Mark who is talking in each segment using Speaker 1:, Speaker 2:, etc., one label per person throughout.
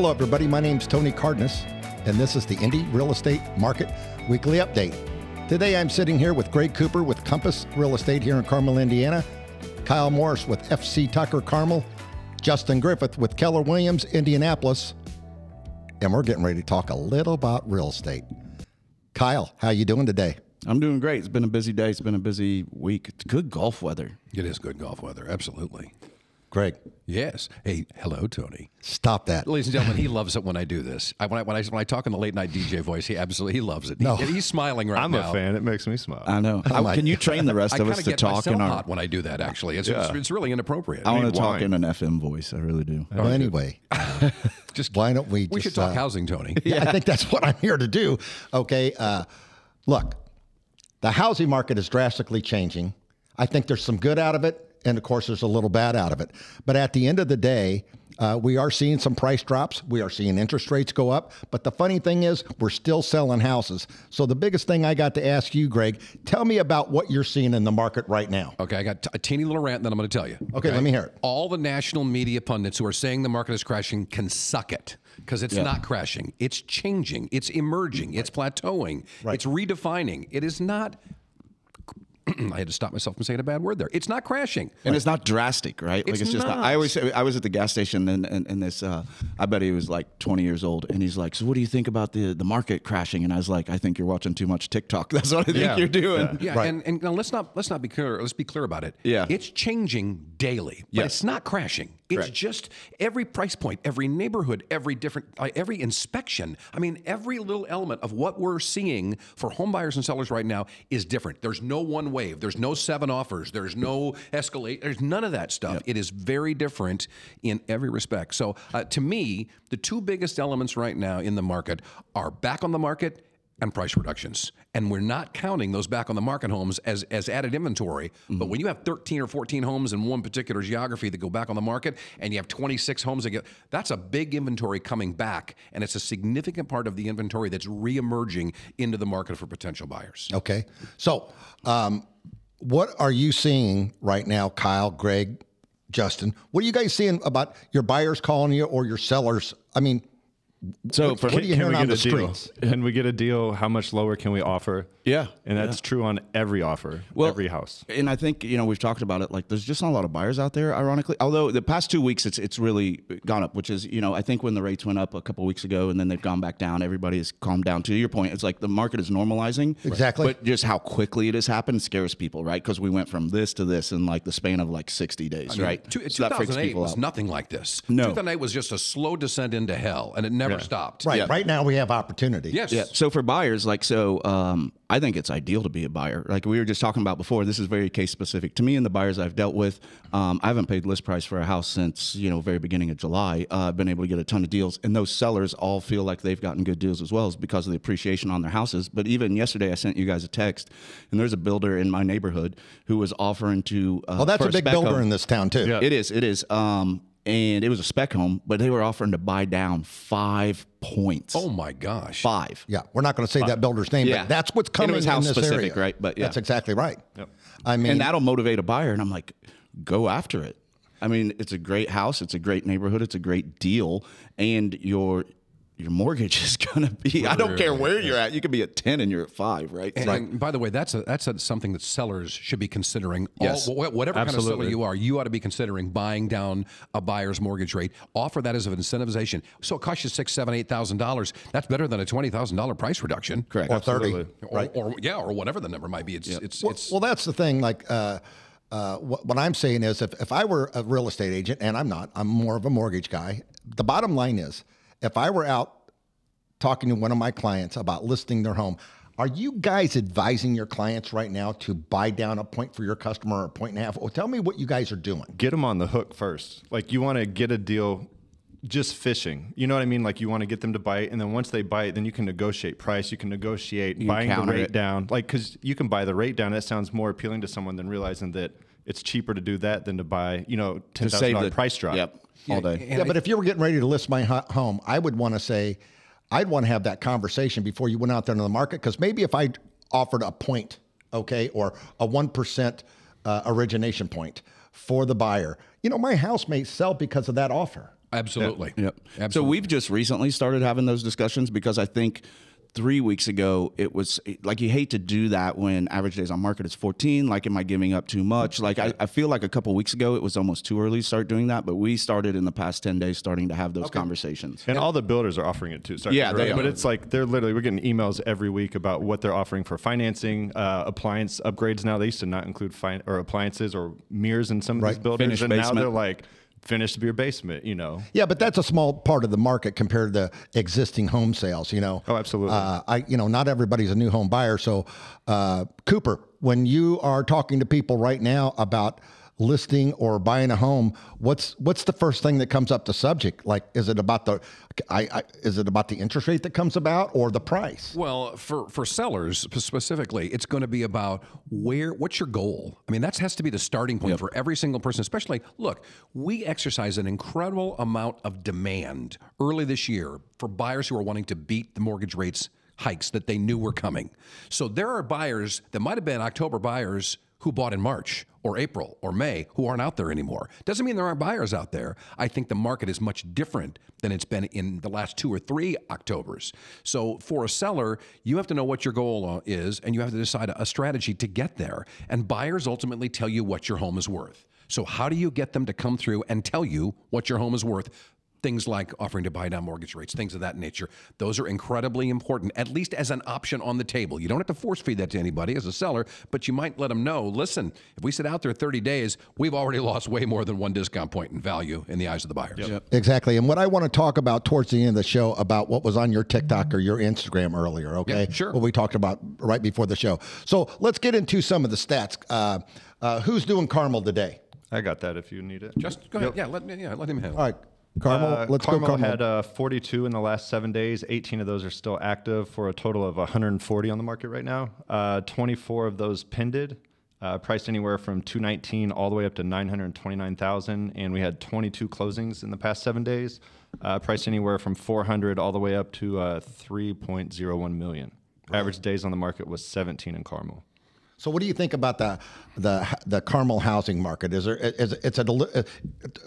Speaker 1: Hello, everybody. My name's Tony Cardenas, and this is the Indy Real Estate Market Weekly Update. Today, I'm sitting here with Greg Cooper with Compass Real Estate here in Carmel, Indiana, Kyle Morris with FC Tucker Carmel, Justin Griffith with Keller Williams, Indianapolis, and we're getting ready to talk a little about real estate. Kyle, how you doing today?
Speaker 2: I'm doing great. It's been a busy day. It's been a busy week. It's good golf weather.
Speaker 3: It is good golf weather, absolutely.
Speaker 1: Greg,
Speaker 3: Yes. Hey, hello, Tony.
Speaker 1: stop that.
Speaker 3: Ladies and gentlemen, he loves it when I do this. I, when, I, when, I, when I talk in the late night DJ voice, he absolutely he loves it.
Speaker 1: No.
Speaker 3: He, he's smiling right now.
Speaker 4: I'm a fan. It makes me smile.
Speaker 2: I know.
Speaker 1: Oh my-
Speaker 2: Can you train the rest of us to talk in our?
Speaker 3: hot when I do that. Actually, it's, it's,
Speaker 4: Yeah.
Speaker 3: it's really inappropriate.
Speaker 2: I want to talk in an FM voice. I really do.
Speaker 1: Well, anyway,
Speaker 3: Just
Speaker 1: why don't we
Speaker 3: we
Speaker 1: just,
Speaker 3: should talk
Speaker 1: uh,
Speaker 3: housing, Tony.
Speaker 1: Yeah, I think that's what I'm here to do. Okay. Uh, look, the housing market is drastically changing. I think there's some good out of it, and of course, there's a little bad out of it. But at the end of the day, uh, we are seeing some price drops. We are seeing interest rates go up. But the funny thing is, we're still selling houses. So the biggest thing I got to ask you, Greg, tell me about what you're seeing in the market right now.
Speaker 3: Okay, I got t- a teeny little rant that I'm going to tell you.
Speaker 1: Okay, let me hear it.
Speaker 3: All the national media pundits who are saying the market is crashing can suck it because it's not crashing. It's changing. It's emerging. It's plateauing. It's redefining. It is not. I had to stop myself from saying a bad word there. It's not crashing.
Speaker 2: And it's not drastic, right?
Speaker 3: It's
Speaker 2: like it's just.
Speaker 3: not.
Speaker 2: I always say I was at the gas station and, and, and this. Uh, I bet he was like 20 years old, and he's like, "So what do you think about the the market crashing?" And I was like, "I think you're watching too much TikTok. That's what I think
Speaker 4: Yeah.
Speaker 2: you're doing."
Speaker 3: Yeah,
Speaker 1: Right.
Speaker 3: and, and now let's not let's not be clear. Let's be clear about it.
Speaker 2: Yeah.
Speaker 3: it's changing daily, but
Speaker 2: Yes.
Speaker 3: it's not crashing. It's
Speaker 2: Correct.
Speaker 3: just every price point, every neighborhood, every different, uh, every inspection. I mean, every little element of what we're seeing for home buyers and sellers right now is different. There's no one wave. There's no seven offers. There's no escalate. There's none of that stuff. It is very different in every respect. So, uh, to me, the two biggest elements right now in the market are back on the market and price reductions. And we're not counting those back on the market homes as, as added inventory. But when you have 13 or 14 homes in one particular geography that go back on the market and you have 26 homes that get, that's a big inventory coming back. And it's a significant part of the inventory that's reemerging into the market for potential buyers.
Speaker 1: Okay. So, um, what are you seeing right now, Kyle, Greg, Justin? What are you guys seeing about your buyers calling you or your sellers? I mean,
Speaker 2: So
Speaker 1: What-
Speaker 2: for
Speaker 1: what do you
Speaker 4: can we get
Speaker 1: the
Speaker 4: a deal?
Speaker 1: streets?
Speaker 4: Can we get a deal? How much lower can we offer?
Speaker 2: Yeah,
Speaker 4: And that's true on every offer, every house.
Speaker 2: And I think you know we've talked about it. Like, there's just not a lot of buyers out there. Ironically, although the past two weeks it's it's really gone up. Which is you know I think when the rates went up a couple weeks ago and then they've gone back down, everybody has calmed down. To your point, it's like the market is normalizing.
Speaker 1: Exactly.
Speaker 2: But just how quickly it has happened scares people, right? Because we went from this to this in like the span of like 60 days, right?
Speaker 3: Two-
Speaker 2: So that freaks
Speaker 3: 2008
Speaker 2: people
Speaker 3: was
Speaker 2: out.
Speaker 3: nothing like this.
Speaker 2: No.
Speaker 3: 2008 was just a slow descent into hell, and it never stopped.
Speaker 1: right, right now we have opportunity.
Speaker 3: Yes.
Speaker 2: Yeah. So for buyers, like so, um, I think it's ideal to be a buyer. Like we were just talking about before. This is very case specific to me and the buyers I've dealt with. Um, I haven't paid list price for a house since you know very beginning of July. Uh, I've been able to get a ton of deals, and those sellers all feel like they've gotten good deals as well, is because of the appreciation on their houses. But even yesterday, I sent you guys a text, and there's a builder in my neighborhood who was offering to. Uh,
Speaker 1: Well, that's
Speaker 2: for
Speaker 1: a big builder
Speaker 2: home-
Speaker 1: in this town too.
Speaker 4: Yeah.
Speaker 2: It is. It is. Um, and it was a spec home, but they were offering to buy down five points.
Speaker 3: Oh my gosh.
Speaker 2: Five.
Speaker 1: Yeah, we're not going to say that builder's name,
Speaker 2: Yeah.
Speaker 1: but that's what's
Speaker 2: And it
Speaker 1: coming
Speaker 2: was
Speaker 1: in
Speaker 2: house
Speaker 1: this
Speaker 2: specific,
Speaker 1: area.
Speaker 2: right? But yeah.
Speaker 1: that's exactly right. I mean,
Speaker 2: and that'll motivate a buyer. And I'm like, go after it. I mean, it's a great house, it's a great neighborhood, it's a great deal, and your your mortgage is going to be. I don't care where you're at. You could be at ten and you're at five, right?
Speaker 3: And, and by the way, that's a, that's a, something that sellers should be considering.
Speaker 2: Yes.
Speaker 3: wh- whatever kind of seller you are, you ought to be considering buying down a buyer's mortgage rate. Offer that as an incentivization. So it costs you six, seven, eight thousand dollars. That's better than a twenty thousand dollar price reduction.
Speaker 2: Correct.
Speaker 1: or thirty,
Speaker 4: Absolutely.
Speaker 3: Or,
Speaker 1: right?
Speaker 3: or yeah, or whatever the number might be. It's it's
Speaker 1: Well,
Speaker 3: it's
Speaker 1: well, that's the thing. Like, uh, uh, what, what I'm saying is, if, if I were a real estate agent, and I'm not, I'm more of a mortgage guy. The bottom line is, if I were out talking to one of my clients about listing their home, are you guys advising your clients right now to buy down a point for your customer or a point and a half? Well, tell me what you guys are doing.
Speaker 4: Get them on the hook first. Like you want to get a deal just fishing. You know what I mean? Like you want to get them to bite, and then once they bite, then you can negotiate price. You can negotiate
Speaker 2: can
Speaker 4: buying the rate
Speaker 2: it.
Speaker 4: down. Like because you can buy the rate down. That sounds more appealing to someone than realizing that it's cheaper to do that than to buy. You know, ten
Speaker 2: To save
Speaker 4: dollar
Speaker 2: the
Speaker 4: price drop.
Speaker 2: Yep. All day.
Speaker 1: yeah, but if you were getting ready to list my home, I would want to say, I'd want to have that conversation before you went out there into the market. Because maybe if I offered a point, okay, or a 1% uh, origination point for the buyer, you know, my house may sell because of that offer.
Speaker 3: Absolutely.
Speaker 2: Yep. Absolutely. So
Speaker 3: Absolutely.
Speaker 2: we've just recently started having those discussions because I think three weeks ago it was like you hate to do that when average days on market is 14 like am i giving up too much like i, I feel like a couple weeks ago it was almost too early to start doing that but we started in the past 10 days starting to have those conversations
Speaker 4: And all the builders are offering it too. Sorry,
Speaker 2: Yeah,
Speaker 4: to
Speaker 2: they
Speaker 4: interrupt, but it's like they're literally we're getting emails every week about what they're offering for financing, uh, appliance upgrades. Now they used to not include fin- or appliances or mirrors in some of these
Speaker 1: buildings.
Speaker 4: builders,
Speaker 2: Finished
Speaker 4: and now they're like finished your basement. You know,
Speaker 1: Yeah, but that's a small part of the market compared to the existing home sales. You know.
Speaker 4: Oh, absolutely.
Speaker 1: Uh, I, you know, not everybody's a new home buyer. So, uh, Cooper, when you are talking to people right now about listing or buying a home, what's what's the first thing that comes up the subject? Like, is it about the, I, I is it about the interest rate that comes about or the price?
Speaker 3: Well, for for sellers specifically, it's going to be about where what's your goal. I mean, that has to be the starting point for every single person. Especially, look, we exercise an incredible amount of demand early this year for buyers who are wanting to beat the mortgage rates hikes that they knew were coming. So there are buyers that might have been October buyers who bought in March or April or May who aren't out there anymore. Doesn't mean there aren't buyers out there. I think the market is much different than it's been in the last two or three Octobers. So for a seller, you have to know what your goal is and you have to decide a strategy to get there. And buyers ultimately tell you what your home is worth. So how do you get them to come through and tell you what your home is worth? Things like offering to buy down mortgage rates, things of that nature. Those are incredibly important, at least as an option on the table. You don't have to force feed that to anybody as a seller, but you might let them know listen, if we sit out there 30 days, we've already lost way more than one discount point in value in the eyes of the buyers.
Speaker 1: Exactly. And what I want to talk about towards the end of the show about what was on your TikTok or your Instagram earlier, okay?
Speaker 3: Yeah, sure.
Speaker 1: What we talked about right before the show. So let's get into some of the stats. Uh, uh, who's doing Carmel today?
Speaker 4: I got that if you need it.
Speaker 3: Just go ahead. Yeah, let me. Yeah, let him handle.
Speaker 1: All right, Carmel.
Speaker 4: Uh,
Speaker 1: let's
Speaker 4: Carmel
Speaker 1: go. Carmel.
Speaker 4: had uh, 42 in the last seven days. 18 of those are still active for a total of 140 on the market right now. Uh, 24 of those pended, uh, priced anywhere from 219 all the way up to 929,000. And we had 22 closings in the past seven days, uh, priced anywhere from 400 all the way up to uh, 3.01 million. Average days on the market was 17 in Carmel.
Speaker 1: So, what do you think about the the the Carmel housing market? Is there is it's a uh,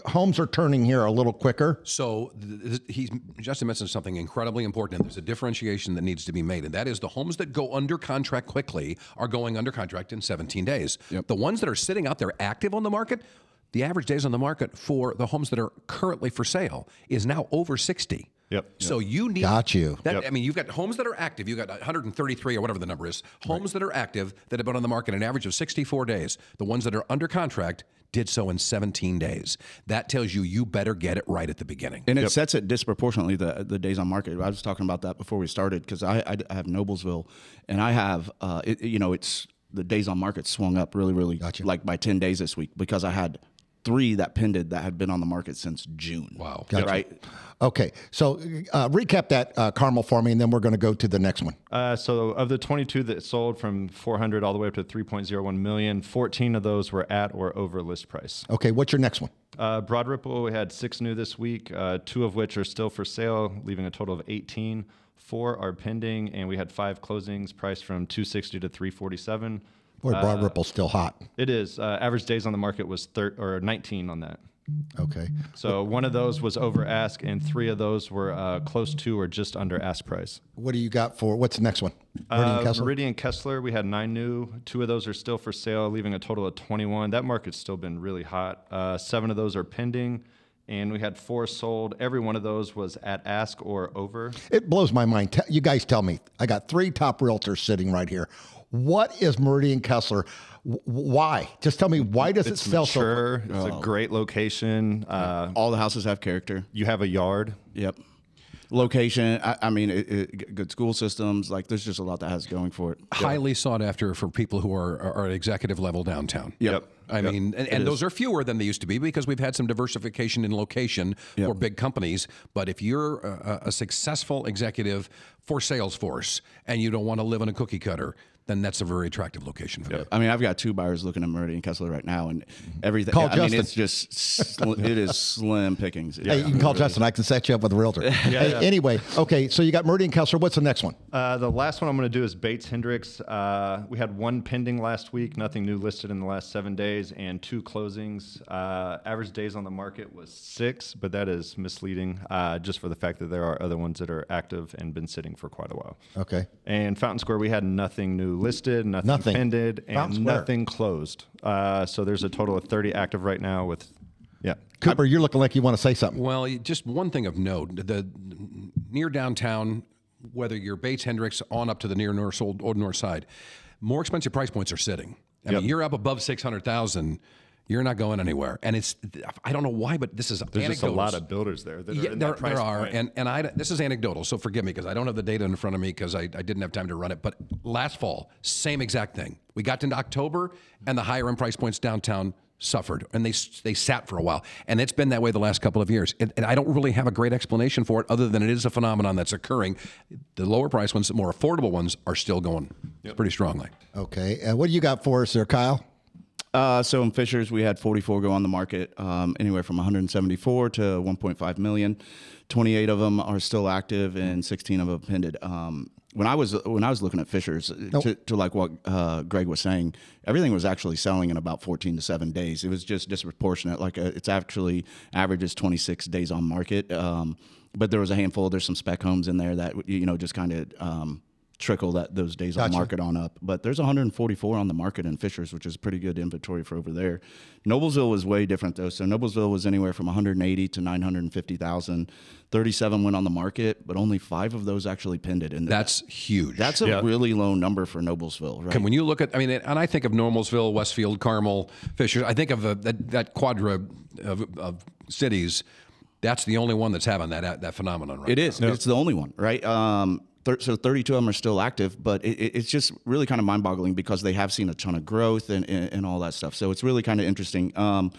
Speaker 1: homes are turning here a little quicker?
Speaker 3: So th- th- he's Justin mentioned something incredibly important, and there's a differentiation that needs to be made, and that is the homes that go under contract quickly are going under contract in 17 days. The ones that are sitting out there active on the market, the average days on the market for the homes that are currently for sale is now over 60.
Speaker 4: Yep.
Speaker 3: So you need
Speaker 1: Got you.
Speaker 3: That, I mean, you've got homes that are active. You've got 133 or whatever the number is. Homes that are active that have been on the market an average of 64 days. The ones that are under contract did so in 17 days. That tells you you better get it right at the beginning.
Speaker 2: and it sets it disproportionately the the days on market. I was talking about that before we started because I, I I have Noblesville, and I have uh, it, you know it's the days on market swung up really really got you like by ten days this week because I had three that pended that had been on the market since June.
Speaker 3: Wow.
Speaker 2: Right.
Speaker 1: Okay, so uh, recap that uh, Carmel for me, and then we're going to go to the next one.
Speaker 4: Uh, so of the 22 that sold from 400 all the way up to 3.01 million, 14 of those were at or over list price.
Speaker 1: Okay, what's your next one?
Speaker 4: Uh, Broad Ripple, we had six new this week, uh, two of which are still for sale, leaving a total of 18. Four are pending, and we had five closings priced from 260 to 347.
Speaker 1: Boy, Broad Ripple's still hot.
Speaker 4: It is. Uh, average days on the market was thir- or 19 on that.
Speaker 1: Okay,
Speaker 4: So one of those was over ask, and three of those were uh, close to or just under ask price.
Speaker 1: what do you got for what's the next one? Meridian
Speaker 4: Uh,
Speaker 1: Kessler?
Speaker 4: Meridian Kessler, we had nine new. Two of those are still for sale, leaving a total of 21. That market's still been really hot. Uh, seven of those are pending, and we had four sold. Every one of those was at ask or over.
Speaker 1: It blows my mind. You guys tell me. I got three top realtors sitting right here. What is Meridian Kessler? Why? Just tell me why does it
Speaker 4: It's
Speaker 1: sell so?
Speaker 4: mature. It's a great location. Uh,
Speaker 2: All the houses have character.
Speaker 4: you have a yard.
Speaker 2: Yep. Location. I, I mean, it, it, good school systems. Like, there's just a lot that has going for it.
Speaker 3: Highly sought after for people who are, are, are at executive level downtown.
Speaker 4: Yep.
Speaker 3: I mean, and, and those are fewer than they used to be because we've had some diversification in location for big companies. But if you're a, a successful executive for Salesforce and you don't want to live in a cookie cutter, then that's a very attractive location for you.
Speaker 2: I mean, I've got two buyers looking at Meridian Kessler right now, and everything.
Speaker 1: Call
Speaker 2: I mean,
Speaker 1: Justin.
Speaker 2: it's just sli- it is slim pickings.
Speaker 1: Hey, you can call Justin. I can set you up with a realtor. Hey, Anyway, okay, so you got Meridian Kessler. What's the next one?
Speaker 4: Uh, the last one I'm going to do is Bates Hendricks. Uh, we had one pending last week, nothing new listed in the last seven days, and two closings. Uh, average days on the market was six, but that is misleading uh, just for the fact that there are other ones that are active and been sitting for quite a while.
Speaker 1: Okay.
Speaker 4: And Fountain Square, we had nothing new listed, nothing,
Speaker 1: Nothing.
Speaker 4: pended, and
Speaker 1: Fountain Square.
Speaker 4: nothing closed. Uh, so there's a total of 30 active right now with, yeah.
Speaker 1: Cooper, you're looking like you want to say something.
Speaker 3: Well, just one thing of note: the near downtown, whether you're Bates Hendricks on up to the near north old, old north side, more expensive price points are sitting. I mean, you're up above six hundred thousand. You're not going anywhere, and it's I don't know why, but this is
Speaker 4: There's just a lot of builders there that are
Speaker 3: Yeah,
Speaker 4: in
Speaker 3: there,
Speaker 4: that price
Speaker 3: there are,
Speaker 4: point.
Speaker 3: and and I this is anecdotal, so forgive me because I don't have the data in front of me because I, I didn't have time to run it. But last fall, same exact thing. We got into October, and the higher end price points downtown suffered, and they they sat for a while, and it's been that way the last couple of years. And, and I don't really have a great explanation for it, other than it is a phenomenon that's occurring. The lower price ones, the more affordable ones, are still going pretty strongly.
Speaker 1: Okay. Uh, what do you got for us there, Kyle?
Speaker 2: Uh, so in Fishers, we had 44 go on the market, um, anywhere from 174 to 1.5 million. 28 of them are still active, and 16 of them pended. Um, when I was when I was looking at Fishers, to, to like what uh, Greg was saying, everything was actually selling in about 14 to seven days. It was just disproportionate. Like uh it's actually averages 26 days on market. Um, but there was a handful. There's some spec homes in there that you know just kind of um, trickle that those days on market on up. But there's 144 on the market in Fishers, which is pretty good inventory for over there. Noblesville was way different though. So Noblesville was anywhere from 180 to 950,000. 37 went on the market, but only five of those actually pinned it. And
Speaker 3: That's huge.
Speaker 2: that's a really low number for Noblesville, right?
Speaker 3: And when you look at, I mean, and I think of Noblesville, Westfield, Carmel, Fishers. I think of uh, that that quadra of, of cities. That's the only one that's having that that phenomenon right
Speaker 2: It is. It's the only one, right? Um, thir- so 32 of them are still active, but it, it- it's just really kind of mind-boggling because they have seen a ton of growth and, and, and all that stuff. So it's really kind of interesting. Um,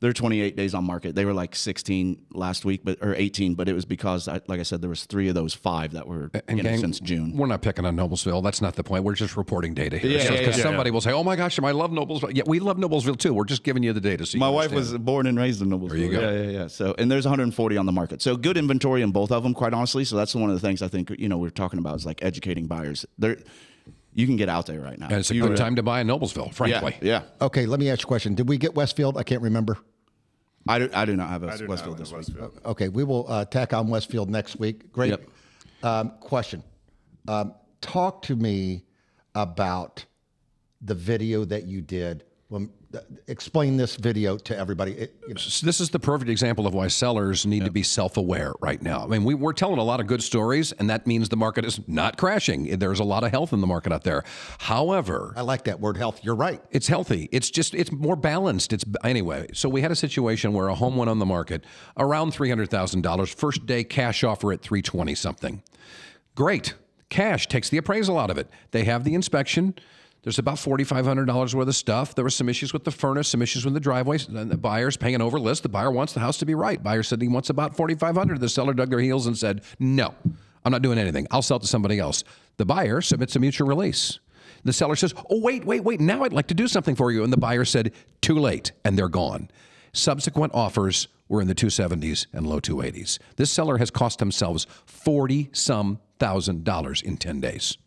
Speaker 2: they're 28 days on market. They were like 16 last week, but or 18, but it was because, I, like I said, there was three of those five that were
Speaker 3: And
Speaker 2: know,
Speaker 3: gang,
Speaker 2: since June.
Speaker 3: We're not picking on Noblesville. That's not the point. We're just reporting data here.
Speaker 2: Yeah,
Speaker 3: Because
Speaker 2: yeah, yeah.
Speaker 3: somebody will say, "Oh my gosh, I love Noblesville." Yeah, we love Noblesville too. We're just giving you the data. So you
Speaker 2: My wife was born and raised in Noblesville. There
Speaker 3: you go.
Speaker 2: Yeah, yeah, yeah. So, and there's 140 on the market. So, good inventory in both of them, quite honestly. So, that's one of the things I think you know we're talking about is like educating buyers. There, you can get out there right now.
Speaker 3: And it's a
Speaker 2: You
Speaker 3: good
Speaker 2: re-
Speaker 3: time to buy in Noblesville, frankly.
Speaker 2: yeah.
Speaker 1: Okay, let me ask you a question. Did we get Westfield? I can't remember.
Speaker 2: I do, I do not have a
Speaker 4: do not
Speaker 2: Westfield this week.
Speaker 4: Westfield.
Speaker 1: Okay, we will uh, tack on Westfield next week. Great.
Speaker 2: Yep.
Speaker 1: Um, question. Um, talk to me about the video that you did. When, th- explain this video to everybody. It, you know,
Speaker 3: So this is the perfect example of why sellers need to be self-aware right now. I mean, we, we're telling a lot of good stories, and that means the market is not crashing. There's a lot of health in the market out there. However,
Speaker 1: I like that word health. You're right.
Speaker 3: It's healthy. It's just it's more balanced. It's anyway. So we had a situation where a home went on the market around three hundred thousand dollars. First day cash offer at three twenty something. Great. Cash takes the appraisal out of it. They have the inspection. There's about $4,500 worth of stuff. There were some issues with the furnace, some issues with the driveways. And the buyer's paying an over list. The buyer wants the house to be right. Buyer said he wants about 4500 The seller dug their heels and said, no, I'm not doing anything. I'll sell it to somebody else. The buyer submits a mutual release. The seller says, oh, wait, wait, wait. Now I'd like to do something for you. And the buyer said, too late. And they're gone. Subsequent offers were in the 270s and low 280s. This seller has cost themselves 40 some thousand dollars in 10 days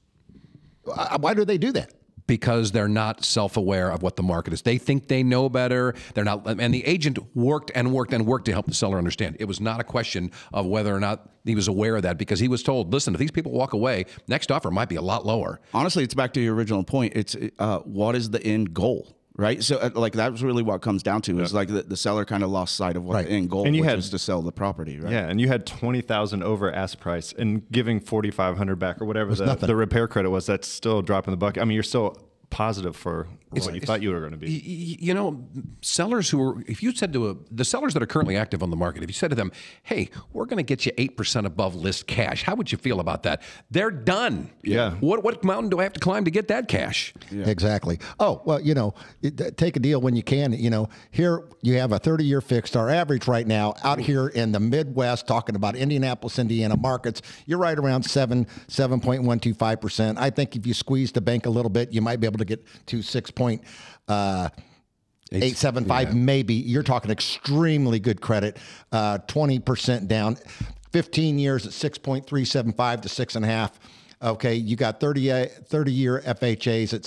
Speaker 1: Why do they do that?
Speaker 3: Because they're not self-aware of what the market is. They think they know better. They're not and the agent worked and worked and worked to help the seller understand. It was not a question of whether or not he was aware of that because he was told, "Listen, if these people walk away, next offer might be a lot lower."
Speaker 2: Honestly, it's back to your original point. It's uh, what is the end goal, right? So, uh, like that's really what it comes down to. Is like the, the seller kind of lost sight of what
Speaker 1: Right.
Speaker 2: the end goal
Speaker 4: And you
Speaker 2: which
Speaker 4: had-
Speaker 2: was to sell the property, right?
Speaker 4: Yeah, and you had twenty thousand over ask price, and giving forty five hundred back or whatever the,
Speaker 1: nothing.
Speaker 4: the repair credit was. That's still a drop in the bucket. I mean, you're still positive for what you thought you were going to be.
Speaker 3: Y- y- You know, sellers who are, if you said to a, the sellers that are currently active on the market, if you said to them, hey, we're going to get you 8% above list cash, how would you feel about that? They're done.
Speaker 4: Yeah.
Speaker 3: What, what mountain do I have to climb to get that cash?
Speaker 1: Exactly. Oh, well, you know, it- take a deal when you can. You know, here you have a 30 year fixed. Our average right now out here in the Midwest, talking about Indianapolis, Indiana markets, you're right around 7, 7.125%. I think if you squeeze the bank a little bit, you might be able to get to 6. Point, uh, 875 maybe. You're talking extremely good credit. Uh, 20% down. 15 years at 6.375 to 6.5 okay you got 30, uh, 30 year fhas at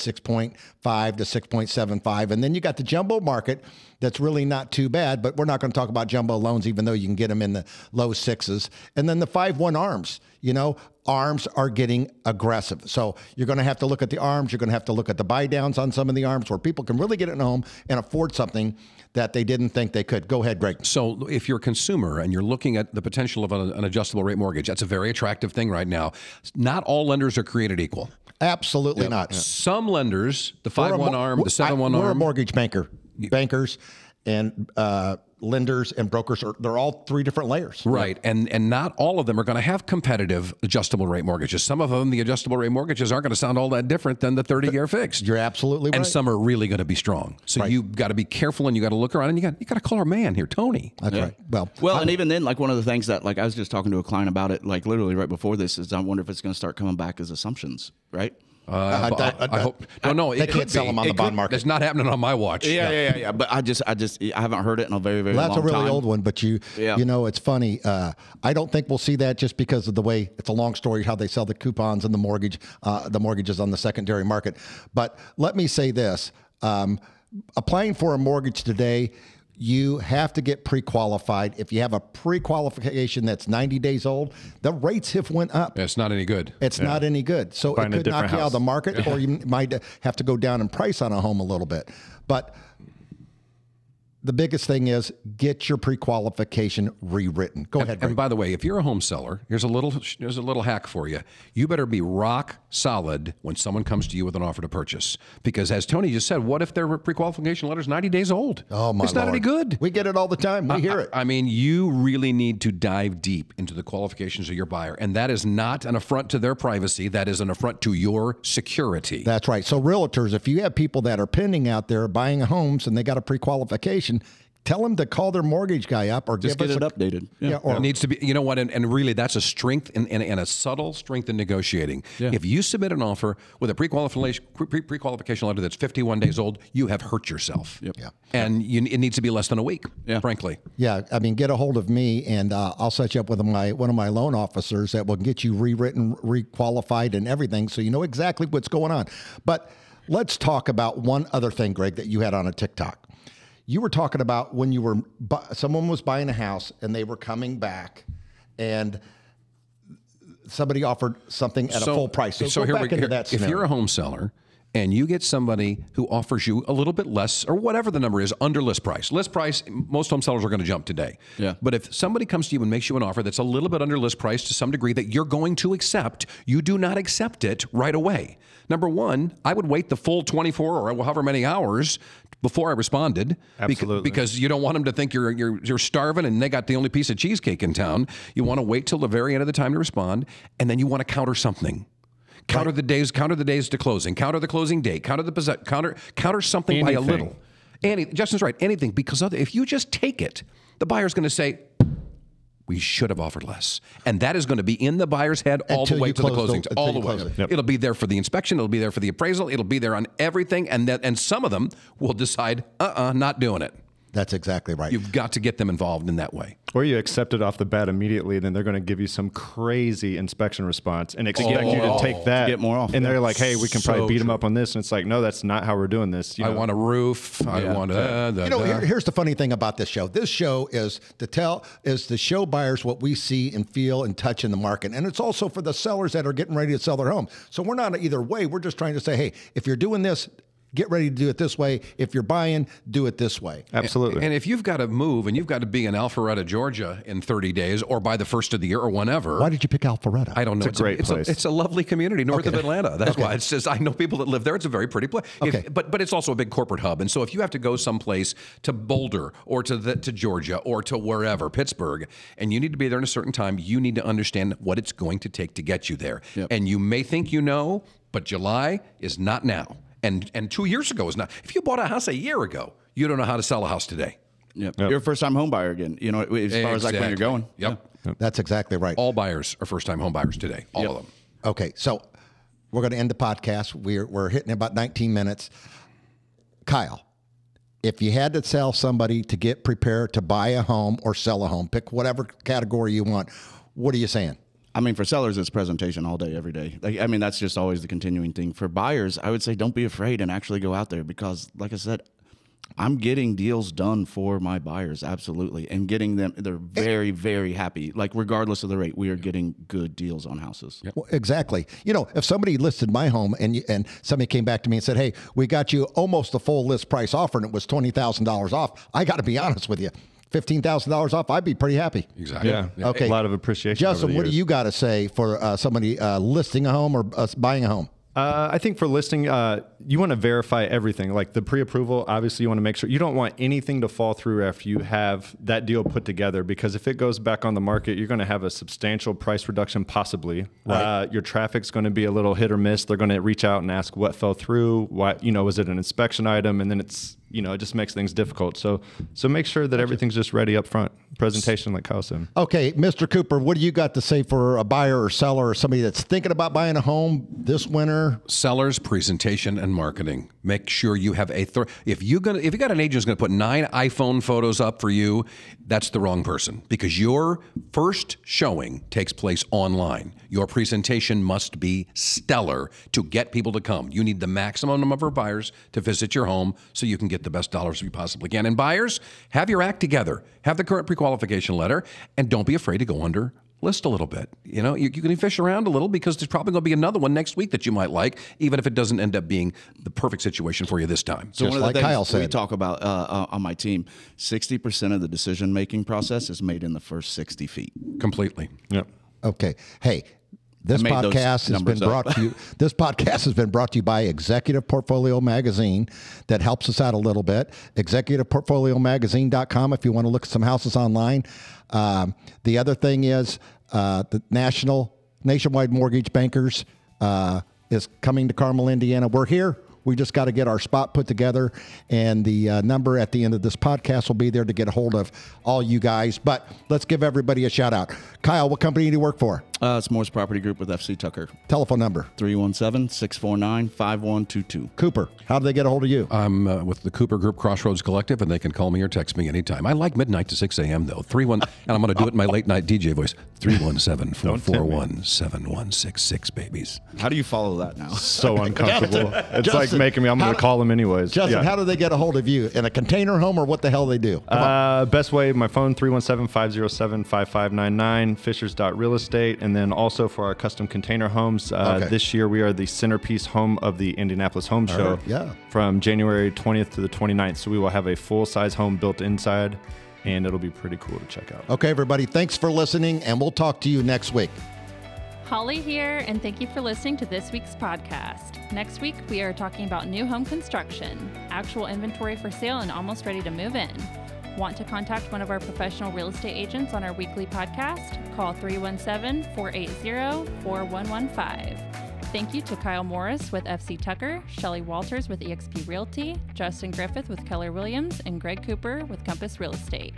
Speaker 1: 6.5 to 6.75 and then you got the jumbo market that's really not too bad but we're not going to talk about jumbo loans even though you can get them in the low sixes and then the 5-1 arms you know arms are getting aggressive. So you're going to have to look at the arms. You're going to have to look at the buy downs on some of the arms where people can really get it home and afford something that they didn't think they could. Go ahead, Greg.
Speaker 3: So, if you're a consumer and you're looking at the potential of an, an adjustable rate mortgage, that's a very attractive thing right now. Not all lenders are created equal.
Speaker 1: Absolutely not.
Speaker 3: Some lenders, the 5 1
Speaker 1: mo-
Speaker 3: arm, the 7 1
Speaker 1: We're a
Speaker 3: arm,
Speaker 1: mortgage banker. Bankers and uh, lenders and brokers are they're all three different layers.
Speaker 3: Right, and and not all of them are going to have competitive adjustable rate mortgages. Some of them, the adjustable rate mortgages, aren't going to sound all that different than the thirty year fixed.
Speaker 1: You're absolutely right.
Speaker 3: and some are really going to be strong. So you've got to be careful, and you got to look around, and you got you got to call our man here, Tony.
Speaker 1: That's right. Well,
Speaker 2: Well, and even then, like one of the things that, like, I was just talking to a client about it, like literally right before this, is I wonder if it's going to start coming back as assumptions, right?
Speaker 3: Uh,
Speaker 1: I-
Speaker 3: I,
Speaker 1: I-
Speaker 3: I hope no, no.
Speaker 1: they
Speaker 3: it
Speaker 1: can't sell
Speaker 3: be.
Speaker 1: them on
Speaker 3: It
Speaker 1: the bond
Speaker 3: could-
Speaker 1: market.
Speaker 3: That's not happening on my watch.
Speaker 2: Yeah, yeah, yeah, yeah. But I just, I just, I haven't heard it in a very, very long time.
Speaker 1: Well, that's a really
Speaker 2: time.
Speaker 1: old one, but you,
Speaker 2: Yeah.
Speaker 1: you know, it's funny. Uh, I don't think we'll see that just because of the way it's a long story how they sell the coupons and the mortgage, uh, the mortgages on the secondary market. But let me say this: um, applying for a mortgage today, you have to get pre-qualified. If you have a pre-qualification that's 90 days old, the rates have went up.
Speaker 3: it's not any good.
Speaker 1: It's not any good. So
Speaker 4: Find
Speaker 1: it could knock
Speaker 4: different
Speaker 1: you out of the
Speaker 4: house.
Speaker 1: market, or you might have to go down in price on a home a little bit. But the biggest thing is get your pre-qualification rewritten. Go ahead,
Speaker 3: And by the way, if you're a home seller, here's a little here's a little hack for you. You better be rock solid when someone comes to you with an offer to purchase, because as Tony just said, what if their pre-qualification letter's 90 days old?
Speaker 1: Oh my
Speaker 3: It's not any good.
Speaker 1: We get it all the time. We hear it.
Speaker 3: I mean, you really need to dive deep into the qualifications of your buyer, and that is not an affront to their privacy. That is an affront to your security.
Speaker 1: That's right. So realtors, if you have people that are pending out there buying homes and they got a pre-qualification, tell them to call their mortgage guy up or
Speaker 2: Just
Speaker 1: give
Speaker 2: get
Speaker 1: us
Speaker 2: it
Speaker 1: a,
Speaker 2: updated.
Speaker 1: Yeah,
Speaker 2: Yeah.
Speaker 1: or
Speaker 3: It needs to be, you know what, and, and really that's a strength and, and, and a subtle strength in negotiating. If you submit an offer with a pre-qualification, pre-qualification letter that's 51 days old, you have hurt yourself.
Speaker 2: Yep.
Speaker 1: Yeah.
Speaker 3: And you, it needs to be less than a week,
Speaker 2: Yeah.
Speaker 3: frankly.
Speaker 1: Yeah, I mean, get a hold of me, and uh, I'll set you up with my one of my loan officers that will get you rewritten, requalified, and everything, so you know exactly what's going on. But let's talk about one other thing, Greg, that you had on a TikTok. You were talking about when you were someone was buying a house and they were coming back, and somebody offered something at a full price. So, go
Speaker 3: here
Speaker 1: back
Speaker 3: we,
Speaker 1: into
Speaker 3: here-
Speaker 1: that
Speaker 3: if
Speaker 1: scenario.
Speaker 3: you're a home seller and you get somebody who offers you a little bit less or whatever the number is under list price. List price, most home sellers are going to jump today.
Speaker 2: Yeah.
Speaker 3: But if somebody comes to you and makes you an offer that's a little bit under list price to some degree that you're going to accept, you do not accept it right away. Number one, I would wait the full 24 or however many hours before I responded.
Speaker 4: Absolutely.
Speaker 3: Because you don't want them to think you're, you're, you're starving and they got the only piece of cheesecake in town. You want to wait till the very end of the time to respond, and then you want to counter something. Counter the days, counter the days to closing, counter the closing date, counter the possess, counter counter something by a little. Any, Justin's right. Anything because other, if you just take it, the buyer's going to say, "We should have offered less," and that is going to be in the buyer's head all
Speaker 1: Until
Speaker 3: the way to the
Speaker 1: close the-
Speaker 3: closing, all the way.
Speaker 1: it.
Speaker 3: It'll be there for the inspection. It'll be there for the appraisal. It'll be there on everything, and that and some of them will decide, "Uh, uh not doing it."
Speaker 1: That's exactly right.
Speaker 3: You've got to get them involved in that way.
Speaker 4: Or you accept it off the bat immediately, then they're going to give you some crazy inspection response and expect you to oh. take that.
Speaker 2: get more off.
Speaker 4: And they're like, hey, we can
Speaker 3: So
Speaker 4: probably beat them up on this. And it's like, no, that's not how we're doing this. You
Speaker 3: I
Speaker 4: know?
Speaker 3: want a roof. I want a.
Speaker 1: You know, here, here's the funny thing about this show. This show is to tell is to show buyers what we see and feel and touch in the market, and it's also for the sellers that are getting ready to sell their home. So we're not either way. We're just trying to say, hey, if you're doing this, get ready to do it this way. If you're buying, do it this way.
Speaker 4: Absolutely.
Speaker 3: And if you've got to move and you've got to be in Alpharetta, Georgia in 30 days or by the first of the year or whenever.
Speaker 1: Why did you pick Alpharetta?
Speaker 3: I don't know.
Speaker 4: It's a great
Speaker 3: it's
Speaker 4: place.
Speaker 3: A, it's a lovely community north of Atlanta. That's why it's just I know people that live there. It's a very pretty place. If-
Speaker 1: Okay.
Speaker 3: but but it's also a big corporate hub, and so if you have to go someplace to Boulder or to the, to Georgia or to wherever Pittsburgh, and you need to be there in a certain time, you need to understand what it's going to take to get you there. And you may think you know, but July is not now, and and two years ago is not. If you bought a house a year ago, you don't know how to sell a house today.
Speaker 2: Yep. You're a first time home buyer again. You know, as far as like when you're going.
Speaker 3: Yep.
Speaker 1: That's exactly right.
Speaker 3: All buyers are first time home buyers today. All of them.
Speaker 1: Okay, so we're going to end the podcast. We're we're hitting about 19 minutes. Kyle, if you had to tell somebody to get prepared to buy a home or sell a home, pick whatever category you want. What are you saying?
Speaker 2: I mean, for sellers, it's presentation all day, every day. Like, I mean, that's just always the continuing thing. For buyers, I would say don't be afraid and actually go out there because, like I said, I'm getting deals done for my buyers, absolutely, and getting them. They're eh. very, very happy. Like, regardless of the rate, we are getting good deals on houses.
Speaker 1: Well, exactly. You know, if somebody listed my home and and somebody came back to me and said, "Hey, we got you almost the full list price offer and it was twenty thousand dollars off," I got to be honest with you, fifteen thousand dollars off, I'd be pretty happy.
Speaker 3: Exactly.
Speaker 4: yeah.
Speaker 1: Okay.
Speaker 4: A lot of appreciation.
Speaker 1: Justin, what do you got to say for uh, somebody uh, listing a home or uh, buying a home?
Speaker 4: Uh, I think for listing, uh, you want to verify everything. Like the pre-approval, obviously, you want to make sure you don't want anything to fall through after you have that deal put together. Because if it goes back on the market, you're going to have a substantial price reduction, possibly. Uh, your traffic's going to be a little hit or miss. They're going to reach out and ask what fell through. Why, you know, was it an inspection item? And then it's, you know, it just makes things difficult. So, so make sure that everything's just ready up front. Presentation, like Kyle said.
Speaker 1: Okay, Mr. Cooper, what do you got to say for a buyer or seller or somebody that's thinking about buying a home this winter?
Speaker 3: sellers presentation and marketing make sure you have a thir- if you gonna if you got an agent who's going to put nine iphone photos up for you that's the wrong person because your first showing takes place online your presentation must be stellar to get people to come you need the maximum number of buyers to visit your home so you can get the best dollars you possibly can and buyers have your act together have the current pre-qualification letter and don't be afraid to go under list a little bit. You know, you, you can fish around a little because there's probably going to be another one next week that you might like, even if it doesn't end up being the perfect situation for you this time.
Speaker 2: So
Speaker 1: Just
Speaker 2: one of the
Speaker 1: like
Speaker 2: things
Speaker 1: Kyle
Speaker 2: we talk about uh, uh, on my team, sixty percent of the decision making process is made in the first sixty feet.
Speaker 3: Completely.
Speaker 4: Yep.
Speaker 1: Okay. Hey, this
Speaker 2: I made those
Speaker 1: podcast has been
Speaker 2: up.
Speaker 1: brought to you. This podcast has been brought to you by Executive Portfolio Magazine that helps us out a little bit. ExecutivePortfolioMagazine.com if you want to look at some houses online. Um, the other thing is uh, the National Nationwide Mortgage Bankers uh, is coming to Carmel, Indiana. We're here. We just got to get our spot put together, and the uh, number at the end of this podcast will be there to get a hold of all you guys. But let's give everybody a shout out. Kyle, what company do you work for?
Speaker 2: Uh, it's Morris Property Group with FC Tucker,
Speaker 1: Telephone number.
Speaker 2: 317-649-5122.
Speaker 1: Cooper, how do they get a hold of you?
Speaker 3: I'm uh, with the Cooper Group Crossroads Collective, and they can call me or text me anytime. I like midnight to 6 a.m., though. Three one, and I'm going to do it in my late night DJ voice 317 441 7166, babies.
Speaker 2: How do you follow that now?
Speaker 4: So uncomfortable. it's
Speaker 1: Justin,
Speaker 4: like making me. I'm going to call them anyways.
Speaker 1: Justin,
Speaker 4: Yeah.
Speaker 1: how do they get a hold of you? In a container home or what the hell they do?
Speaker 4: Uh, best way, my phone, 317-507-5599, fishers.real estate. And then also for our custom container homes, uh,
Speaker 1: Okay.
Speaker 4: this year we are the centerpiece home of the Indianapolis Home Show
Speaker 1: yeah.
Speaker 4: from January 20th to the 29th. So we will have a full-size home built inside, and it'll be pretty cool to check out.
Speaker 1: Okay, everybody, thanks for listening, and we'll talk to you next week.
Speaker 5: Holly here, and thank you for listening to this week's podcast. Next week, we are talking about new home construction, actual inventory for sale, and almost ready to move in. Want to contact one of our professional real estate agents on our weekly podcast? Call 317 480 4115. Thank you to Kyle Morris with FC Tucker, Shelly Walters with eXp Realty, Justin Griffith with Keller Williams, and Greg Cooper with Compass Real Estate.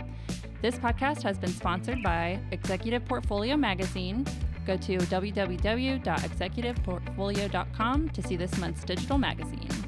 Speaker 5: This podcast has been sponsored by Executive Portfolio Magazine. Go to www.executiveportfolio.com to see this month's digital magazine.